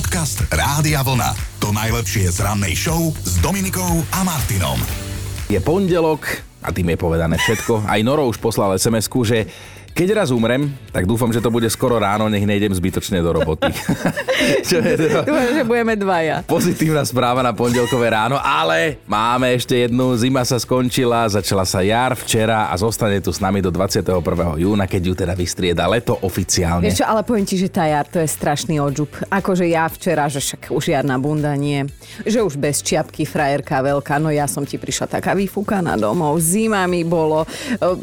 Podcast Rádia Vlna. To najlepšie z rannej show s Dominikou a Martinom. Je pondelok a tým je povedané všetko. Aj Noro už poslal sms že keď raz umrem, tak dúfam, že to bude skoro ráno, nech nejdem zbytočne do roboty. Čo je teda Dúfam, že budeme dvaja. Pozitívna správa na pondelkové ráno, ale máme ešte jednu. Zima sa skončila, začala sa jar včera a zostane tu s nami do 21. júna, keď ju teda vystrieda leto oficiálne. Vieš čo, ale poviem ti, že tá jar to je strašný odžup. Akože ja včera, že však už žiadna bunda nie. Že už bez čiapky frajerka veľká, no ja som ti prišla taká vyfúkaná domov. Zima mi bolo,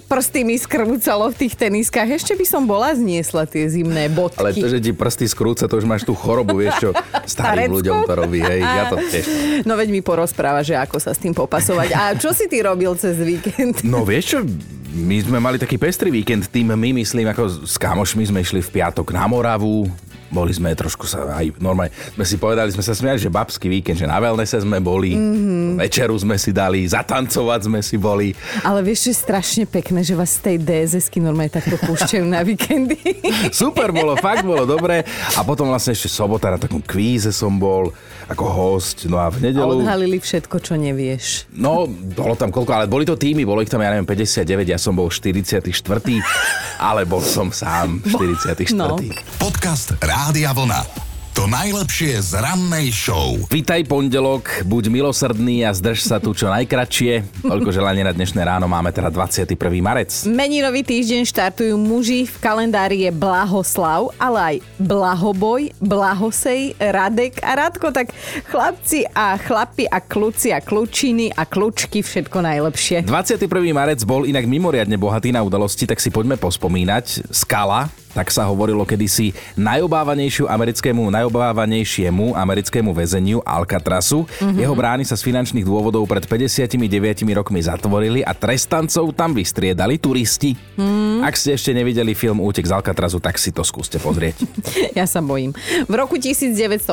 prsty mi skrúcalo v tých tenis teniskách, ešte by som bola zniesla tie zimné bodky. Ale to, že ti prsty skrúca, to už máš tú chorobu, vieš čo, starým ľuďom to robí, hej, ja to tiež. No veď mi porozpráva, že ako sa s tým popasovať. A čo si ty robil cez víkend? No vieš čo, my sme mali taký pestrý víkend, tým my myslím, ako s kamošmi sme išli v piatok na Moravu, boli sme trošku sa aj normálne, sme si povedali, sme sa smiali, že babský víkend, že na wellnesse sme boli, mm-hmm. večeru sme si dali, zatancovať sme si boli. Ale vieš, že je strašne pekné, že vás z tej DSS-ky normálne takto púšťajú na víkendy. Super bolo, fakt bolo dobre. A potom vlastne ešte sobota na takom kvíze som bol ako host, no a v nedelu... A odhalili všetko, čo nevieš. No, bolo tam koľko, ale boli to týmy, bolo ich tam, ja neviem, 59, ja som bol 44. ale bol som sám 44. No. Podcast Rádia Vlna. To najlepšie z rannej show. Vítaj pondelok, buď milosrdný a zdrž sa tu čo najkratšie. Toľko želanie na dnešné ráno máme teda 21. marec. Meninový týždeň štartujú muži, v kalendári je Blahoslav, ale aj Blahoboj, Blahosej, Radek a Radko. Tak chlapci a chlapi a kluci a klučiny a klučky, všetko najlepšie. 21. marec bol inak mimoriadne bohatý na udalosti, tak si poďme pospomínať. Skala, tak sa hovorilo kedysi najobávanejšiu americkému, najobávanejšiemu americkému väzeniu Alcatrasu. Mm-hmm. Jeho brány sa z finančných dôvodov pred 59 rokmi zatvorili a trestancov tam vystriedali turisti. Mm. Ak ste ešte nevideli film Útek z Alcatrazu, tak si to skúste pozrieť. ja sa bojím. V roku 1980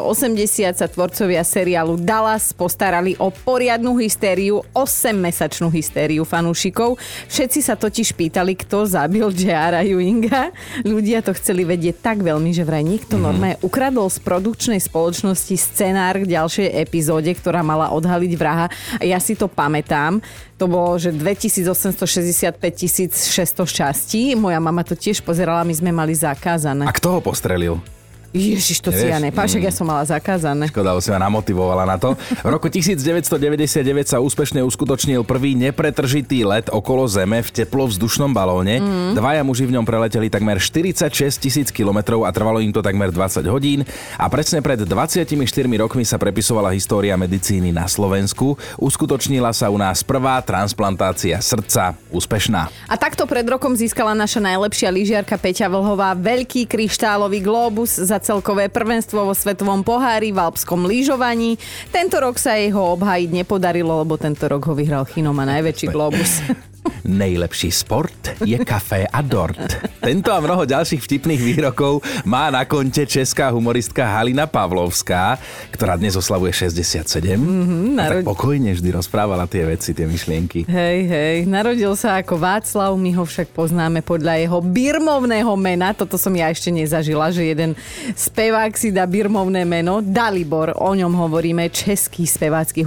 sa tvorcovia seriálu Dallas postarali o poriadnu hystériu, 8-mesačnú hystériu fanúšikov. Všetci sa totiž pýtali, kto zabil J.R. Ewinga. Ľudia ľudia to chceli vedieť tak veľmi, že vraj niekto mm. normálne ukradol z produkčnej spoločnosti scenár k ďalšej epizóde, ktorá mala odhaliť vraha. A ja si to pamätám. To bolo, že 2865 600 častí. Moja mama to tiež pozerala, my sme mali zakázané. A kto ho postrelil? Ježiš, to Nevieš? si ja nepáš, mm. ja som mala zakázané. Škoda, si ma namotivovala na to. V roku 1999 sa úspešne uskutočnil prvý nepretržitý let okolo Zeme v teplovzdušnom balóne. Mm. Dvaja muži v ňom preleteli takmer 46 tisíc kilometrov a trvalo im to takmer 20 hodín. A presne pred 24 rokmi sa prepisovala história medicíny na Slovensku. Uskutočnila sa u nás prvá transplantácia srdca úspešná. A takto pred rokom získala naša najlepšia lyžiarka Peťa Vlhová veľký kryštálový globus za celkové prvenstvo vo Svetovom pohári v alpskom lyžovaní. Tento rok sa jeho obhájiť nepodarilo, lebo tento rok ho vyhral Chinoma najväčší globus. Nejlepší sport je kafé a dort. Tento a mnoho ďalších vtipných výrokov má na konte česká humoristka Halina Pavlovská, ktorá dnes oslavuje 67. Mm-hmm, narod... tak pokojne vždy rozprávala tie veci, tie myšlienky. Hej, hej, narodil sa ako Václav, my ho však poznáme podľa jeho birmovného mena. Toto som ja ešte nezažila, že jeden spevák si dá birmovné meno. Dalibor, o ňom hovoríme, český spevácky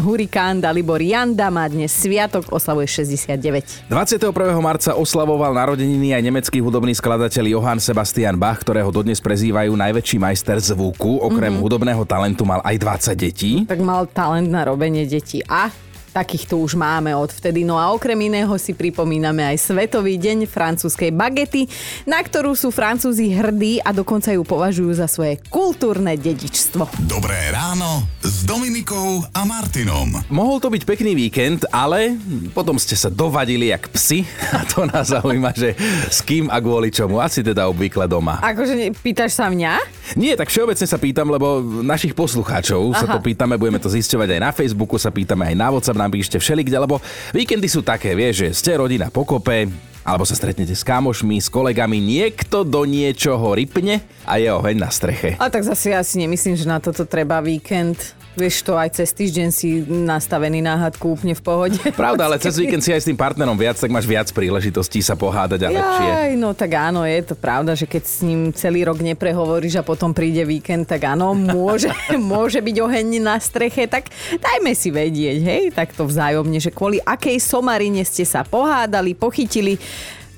hurikán Dalibor Janda má dnes sviatok, oslavuje 60 21. marca oslavoval narodeniny aj nemecký hudobný skladateľ Johann Sebastian Bach, ktorého dodnes prezývajú najväčší majster zvuku. Okrem mm-hmm. hudobného talentu mal aj 20 detí. Tak mal talent na robenie detí. A Takých tu už máme od vtedy. No a okrem iného si pripomíname aj Svetový deň francúzskej bagety, na ktorú sú Francúzi hrdí a dokonca ju považujú za svoje kultúrne dedičstvo. Dobré ráno s Dominikou a Martinom. Mohol to byť pekný víkend, ale potom ste sa dovadili jak psi a to nás zaujíma, že s kým a kvôli čomu. Asi teda obvykle doma. Akože pýtaš sa mňa? Nie, tak všeobecne sa pýtam, lebo našich poslucháčov Aha. sa to pýtame, budeme to zisťovať aj na Facebooku, sa pýtame aj na WhatsApp, nám píšte všelikde, lebo víkendy sú také, vieš, že ste rodina pokope, alebo sa stretnete s kámošmi, s kolegami, niekto do niečoho rypne a je oheň na streche. A tak zase ja si nemyslím, že na toto treba víkend. Vieš to, aj cez týždeň si nastavený na hádku úplne v pohode. Pravda, ale cez víkend si aj s tým partnerom viac, tak máš viac príležitostí sa pohádať a lepšie. Jaj, no tak áno, je to pravda, že keď s ním celý rok neprehovoríš a potom príde víkend, tak áno, môže, môže byť oheň na streche, tak dajme si vedieť, hej, takto vzájomne, že kvôli akej somarine ste sa pohádali, pochytili.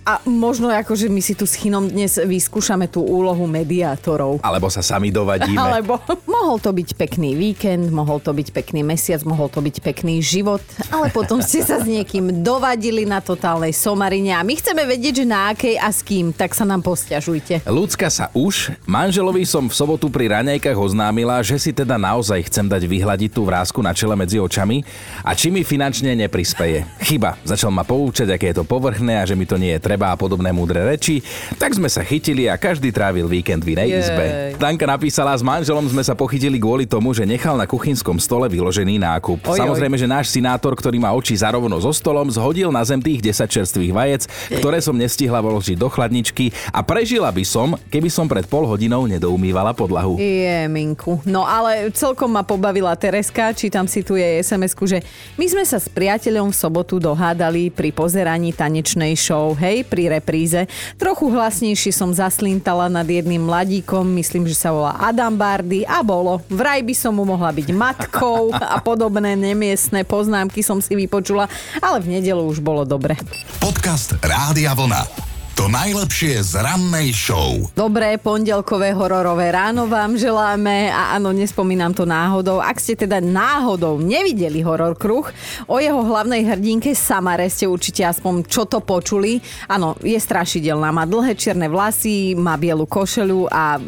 A možno ako, že my si tu s Chinom dnes vyskúšame tú úlohu mediátorov. Alebo sa sami dovadíme. Alebo mohol to byť pekný víkend, mohol to byť pekný mesiac, mohol to byť pekný život, ale potom ste sa s niekým dovadili na totálnej somarine a my chceme vedieť, že na akej a s kým, tak sa nám posťažujte. Ľudská sa už, manželovi som v sobotu pri raňajkách oznámila, že si teda naozaj chcem dať vyhľadiť tú vrázku na čele medzi očami a či mi finančne neprispeje. Chyba, začal ma poučať, aké je to povrchné a že mi to nie je treba treba a podobné múdre reči, tak sme sa chytili a každý trávil víkend v inej Jej. izbe. Tanka napísala, s manželom sme sa pochytili kvôli tomu, že nechal na kuchynskom stole vyložený nákup. Oj, oj. Samozrejme, že náš sinátor, ktorý má oči zarovno so stolom, zhodil na zem tých 10 čerstvých vajec, ktoré som nestihla vložiť do chladničky a prežila by som, keby som pred pol hodinou nedoumývala podlahu. Je, Minku. No ale celkom ma pobavila Tereska, čítam si tu jej sms že my sme sa s priateľom v sobotu dohádali pri pozeraní tanečnej show, hej, pri repríze. Trochu hlasnejšie som zaslintala nad jedným mladíkom, myslím, že sa volá Adam Bardy a bolo. Vraj by som mu mohla byť matkou a podobné nemiestne poznámky som si vypočula, ale v nedelu už bolo dobre. Podcast Rádia Vlna. To najlepšie z rannej show. Dobré pondelkové hororové ráno vám želáme a áno, nespomínam to náhodou. Ak ste teda náhodou nevideli horor kruh, o jeho hlavnej hrdinke Samare ste určite aspoň čo to počuli. Áno, je strašidelná, má dlhé čierne vlasy, má bielu košelu a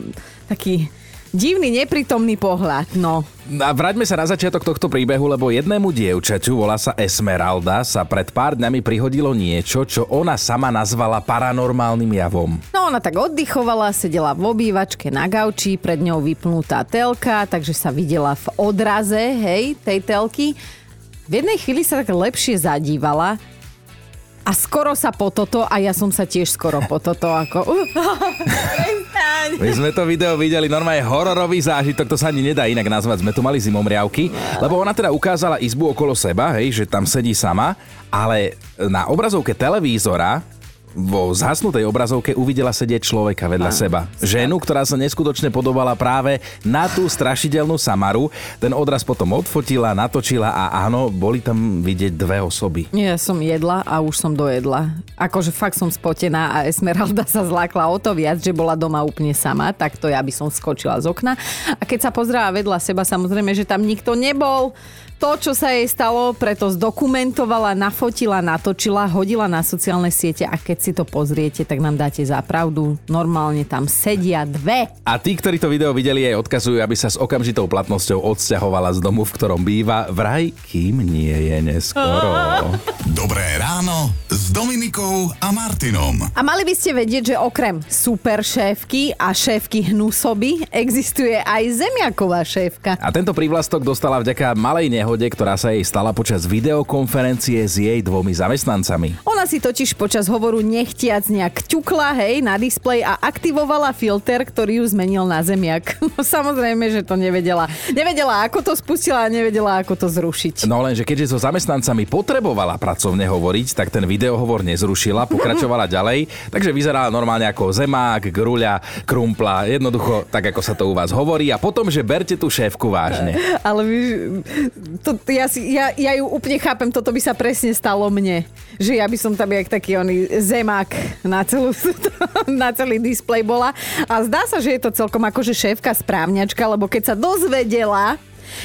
taký divný, neprítomný pohľad. No, A vráťme sa na začiatok tohto príbehu, lebo jednému dievčaťu, volá sa Esmeralda, sa pred pár dňami prihodilo niečo, čo ona sama nazvala paranormálnym javom. No ona tak oddychovala, sedela v obývačke na gauči, pred ňou vypnutá telka, takže sa videla v odraze, hej, tej telky. V jednej chvíli sa tak lepšie zadívala a skoro sa po toto a ja som sa tiež skoro po toto ako... Prestaň. My sme to video videli, normálne hororový zážitok, to sa ani nedá inak nazvať, sme tu mali zimomriavky, lebo ona teda ukázala izbu okolo seba, hej, že tam sedí sama, ale na obrazovke televízora vo zhasnutej obrazovke uvidela sedieť človeka vedľa seba. Ženu, ktorá sa neskutočne podobala práve na tú strašidelnú Samaru. Ten odraz potom odfotila, natočila a áno, boli tam vidieť dve osoby. Ja som jedla a už som dojedla. Akože fakt som spotená a Esmeralda sa zlákla o to viac, že bola doma úplne sama, tak to ja by som skočila z okna. A keď sa pozrela vedľa seba, samozrejme, že tam nikto nebol. To, čo sa jej stalo, preto zdokumentovala, nafotila, natočila, hodila na sociálne siete a keď si to pozriete, tak nám dáte za pravdu. Normálne tam sedia dve. A tí, ktorí to video videli, aj odkazujú, aby sa s okamžitou platnosťou odsťahovala z domu, v ktorom býva, vraj, kým nie je neskoro. Dobré ráno s Dominikou a Martinom. A mali by ste vedieť, že okrem super šéfky a šéfky hnusoby existuje aj zemiaková šéfka. A tento prívlastok dostala vďaka malej nehode, ktorá sa jej stala počas videokonferencie s jej dvomi zamestnancami. Ona si totiž počas hovoru nechtiac nejak ťukla, hej, na displej a aktivovala filter, ktorý ju zmenil na zemiak. Samozrejme, že to nevedela. Nevedela, ako to spustila a nevedela, ako to zrušiť. No lenže keďže so zamestnancami potrebovala pracovne hovoriť, tak ten videohovor nezrušila, pokračovala ďalej, takže vyzerala normálne ako zemák, gruľa, krumpla, jednoducho tak, ako sa to u vás hovorí a potom, že berte tú šéfku vážne. Ale víš, to, ja, si, ja, ja ju úplne chápem, toto by sa presne stalo mne. Že ja by som tam jak taký oný zemák na, celú, na celý displej bola. A zdá sa, že je to celkom akože šéfka správňačka, lebo keď sa dozvedela,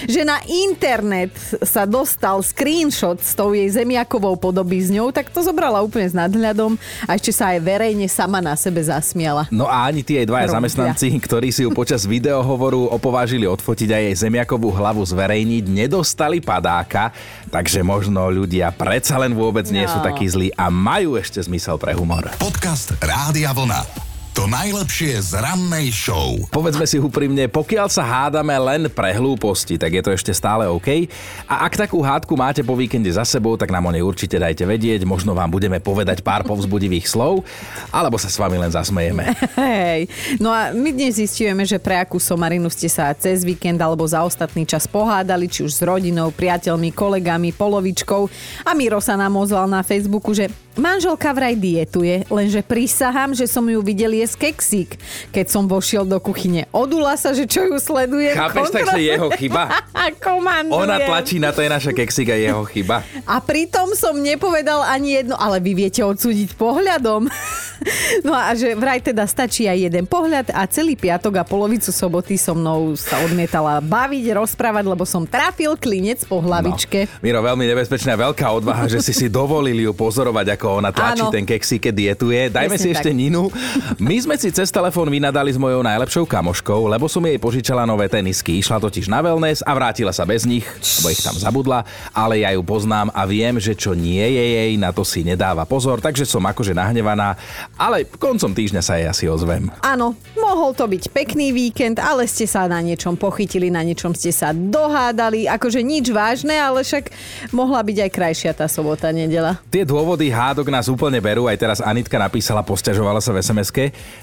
že na internet sa dostal screenshot s tou jej zemiakovou podobizňou, tak to zobrala úplne s nadhľadom a ešte sa aj verejne sama na sebe zasmiala. No a ani jej dvaja Robia. zamestnanci, ktorí si ju počas videohovoru opovážili odfotiť a jej zemiakovú hlavu zverejniť, nedostali padáka, takže možno ľudia predsa len vôbec nie sú No. takí zlí a majú ešte zmysel pre humor. Podcast Rádia Vlna. To najlepšie z rannej show. Povedzme si úprimne, pokiaľ sa hádame len pre hlúposti, tak je to ešte stále OK. A ak takú hádku máte po víkende za sebou, tak nám o nej určite dajte vedieť. Možno vám budeme povedať pár povzbudivých slov, alebo sa s vami len zasmejeme. Hej, no a my dnes zistujeme, že pre akú somarinu ste sa cez víkend alebo za ostatný čas pohádali, či už s rodinou, priateľmi, kolegami, polovičkou. A Miro sa nám ozval na Facebooku, že manželka vraj dietuje, lenže prisahám, že som ju videl jesť keksík. Keď som vošiel do kuchyne, odula sa, že čo ju sleduje. Chápeš, takže jeho chyba. Komanduje. Ona tlačí na to je naša keksík a jeho chyba. A pritom som nepovedal ani jedno, ale vy viete odsúdiť pohľadom. No a že vraj teda stačí aj jeden pohľad a celý piatok a polovicu soboty so mnou sa odmietala baviť, rozprávať, lebo som trafil klinec po hlavičke. No. Miro, veľmi nebezpečná veľká odvaha, že si si dovolili ju pozorovať, ako ona tlačí Áno. ten keksík, keď dietuje. Dajme Presne si tak. ešte Ninu. My sme si cez telefón vynadali s mojou najlepšou kamoškou, lebo som jej požičala nové tenisky. Išla totiž na wellness a vrátila sa bez nich, lebo ich tam zabudla, ale ja ju poznám a viem, že čo nie je jej, na to si nedáva pozor, takže som akože nahnevaná, ale koncom týždňa sa jej asi ozvem. Áno, mohol to byť pekný víkend, ale ste sa na niečom pochytili, na niečom ste sa dohádali, akože nič vážne, ale však mohla byť aj krajšia tá sobota, nedela. Tie dôvody hádok nás úplne berú, aj teraz Anitka napísala, posťažovala sa v sms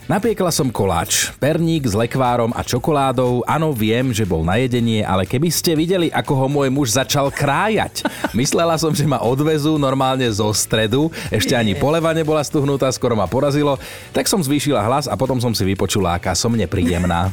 Napiekla som koláč, perník s lekvárom a čokoládou. Áno, viem, že bol na jedenie, ale keby ste videli, ako ho môj muž začal krájať. Myslela som, že ma odvezú normálne zo stredu, ešte ani poleva nebola stuhnutá, skoro ma porazilo, tak som zvýšila hlas a potom som si vypočula, aká som nepríjemná.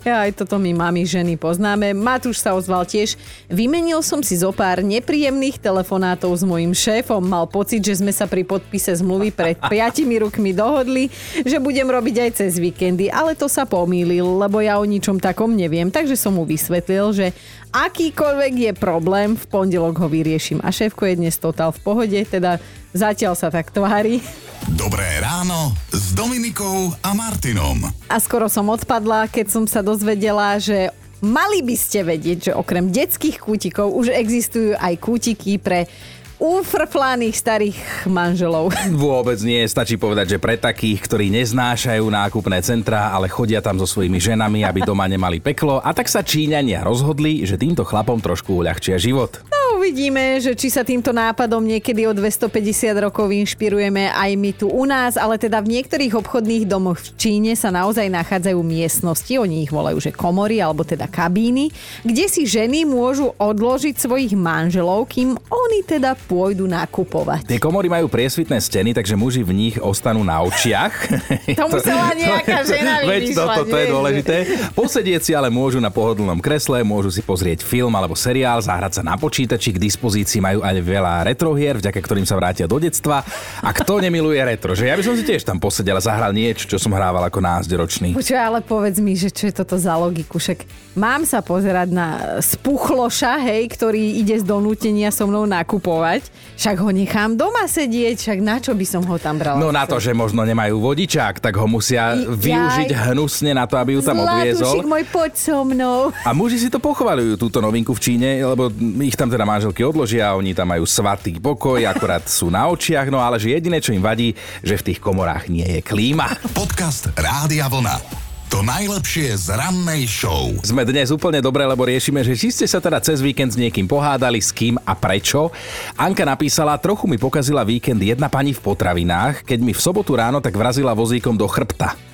Ja aj toto my mami ženy poznáme. Matúš sa ozval tiež. Vymenil som si zo pár nepríjemných telefonátov s mojim šéfom. Mal pocit, že sme sa pri podpise zmluvy pred piatimi rukmi dohodli, že budem robiť aj cez víkendy, ale to sa pomýlil, lebo ja o ničom takom neviem. Takže som mu vysvetlil, že akýkoľvek je problém, v pondelok ho vyriešim. A šéfko je dnes totál v pohode, teda zatiaľ sa tak tvári. Dobré ráno s Dominikou a Martinom. A skoro som odpadla, keď som sa dozvedela, že mali by ste vedieť, že okrem detských kútikov už existujú aj kútiky pre ufrflaných starých manželov. Vôbec nie, stačí povedať, že pre takých, ktorí neznášajú nákupné centrá, ale chodia tam so svojimi ženami, aby doma nemali peklo. A tak sa Číňania rozhodli, že týmto chlapom trošku uľahčia život. No uvidíme, že či sa týmto nápadom niekedy o 250 rokov inšpirujeme aj my tu u nás, ale teda v niektorých obchodných domoch v Číne sa naozaj nachádzajú miestnosti, oni ich volajú, že komory alebo teda kabíny, kde si ženy môžu odložiť svojich manželov, kým oni teda pôjdu nakupovať. Tie komory majú priesvitné steny, takže muži v nich ostanú na očiach. To musela nejaká žena Veď toto to je dôležité. Posedieť si ale môžu na pohodlnom kresle, môžu si pozrieť film alebo seriál, zahrať sa na počítači, k dispozícii majú aj veľa retrohier, vďaka ktorým sa vrátia do detstva. A kto nemiluje retro, že ja by som si tiež tam posedel a zahral niečo, čo som hrával ako násderočný. Počuj, ale povedz mi, že čo je toto za logiku, však mám sa pozerať na spuchloša, hej, ktorý ide z donútenia so mnou nakupovať, však ho nechám doma sedieť, však na čo by som ho tam brala? No na to, že možno nemajú vodičák, tak ho musia I- využiť jaj. hnusne na to, aby ju tam Zlatúšik odviezol. môj, poď so mnou. A muži si to pochvaľujú, túto novinku v Číne, lebo ich tam teda manželky odložia, oni tam majú svatý pokoj, akurát sú na očiach, no ale že jediné, čo im vadí, že v tých komorách nie je klíma. Podcast Rádia Vlna. To najlepšie z rannej show. Sme dnes úplne dobre, lebo riešime, že či ste sa teda cez víkend s niekým pohádali, s kým a prečo. Anka napísala, trochu mi pokazila víkend jedna pani v potravinách, keď mi v sobotu ráno tak vrazila vozíkom do chrbta.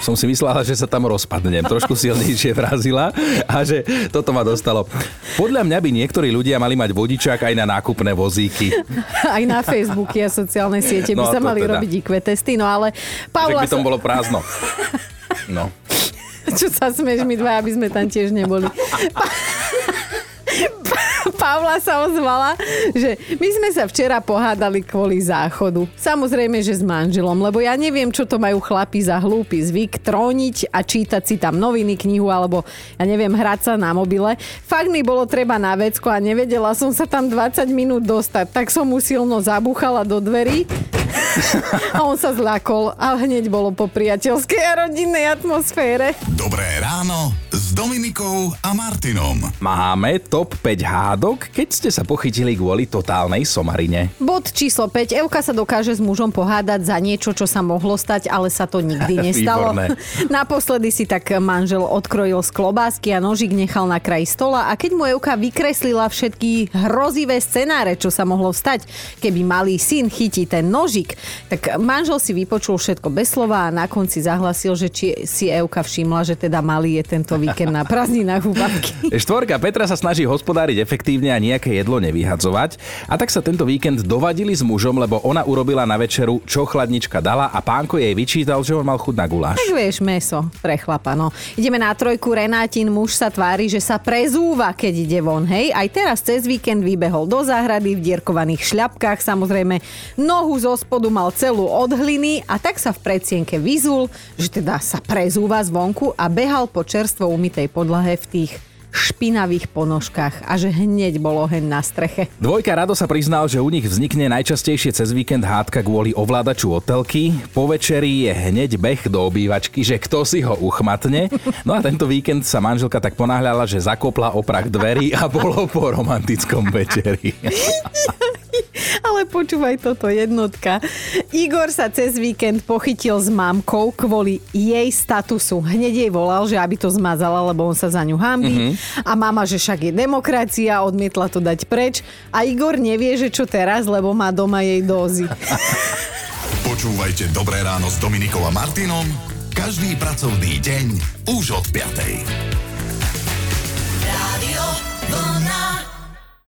Som si myslela, že sa tam rozpadnem. Trošku silnejšie vrazila a že toto ma dostalo. Podľa mňa by niektorí ľudia mali mať vodičák aj na nákupné vozíky. Aj na Facebooky a sociálne siete by No, sa mali teda. robiť IQ testy, no ale Paula, by tom sa, bolo prázdno. No. čo sa smieš my dva, aby sme tam tiež neboli. Pa- Pavla sa ozvala, že my sme sa včera pohádali kvôli záchodu. Samozrejme, že s manželom, lebo ja neviem, čo to majú chlapi za hlúpy zvyk tróniť a čítať si tam noviny, knihu alebo ja neviem, hrať sa na mobile. Fakt mi bolo treba na vecko a nevedela som sa tam 20 minút dostať, tak som mu silno zabúchala do dverí A on sa zlákol a hneď bolo po priateľskej a rodinnej atmosfére. Dobré ráno s Dominikou a Martinom. Máme top 5 hádok, keď ste sa pochytili kvôli totálnej somarine. Bod číslo 5. Evka sa dokáže s mužom pohádať za niečo, čo sa mohlo stať, ale sa to nikdy nestalo. Naposledy si tak manžel odkrojil z klobásky a nožík nechal na kraji stola a keď mu Evka vykreslila všetky hrozivé scenáre, čo sa mohlo stať, keby malý syn chytí ten nožík, tak manžel si vypočul všetko bez slova a na konci zahlasil, že či si Evka všimla, že teda malý je tento víkend na prázdninách u babky. Štvorka Petra sa snaží hospodáriť efektívne a nejaké jedlo nevyhadzovať. A tak sa tento víkend dovadili s mužom, lebo ona urobila na večeru, čo chladnička dala a pánko jej vyčítal, že on mal chuť na guláš. Tak vieš, meso pre chlapa, no. Ideme na trojku, Renátin muž sa tvári, že sa prezúva, keď ide von, hej. Aj teraz cez víkend vybehol do záhrady v dierkovaných šľapkách, samozrejme nohu zo spodu mal celú od hliny a tak sa v predsienke vyzul, že teda sa prezúva zvonku a behal po čerstvo umytej podlahe v tých špinavých ponožkách a že hneď bol oheň na streche. Dvojka Rado sa priznal, že u nich vznikne najčastejšie cez víkend hádka kvôli ovládaču hotelky. Po večeri je hneď beh do obývačky, že kto si ho uchmatne. No a tento víkend sa manželka tak ponáhľala, že zakopla oprach dverí a bolo po romantickom večeri. Počúvaj toto jednotka. Igor sa cez víkend pochytil s mamkou kvôli jej statusu. Hneď jej volal, že aby to zmazala, lebo on sa za ňu hambí. Mm-hmm. A mama, že však je demokracia, odmietla to dať preč. A Igor nevie, že čo teraz, lebo má doma jej dózy. Počúvajte Dobré ráno s Dominikou a Martinom každý pracovný deň už od 5.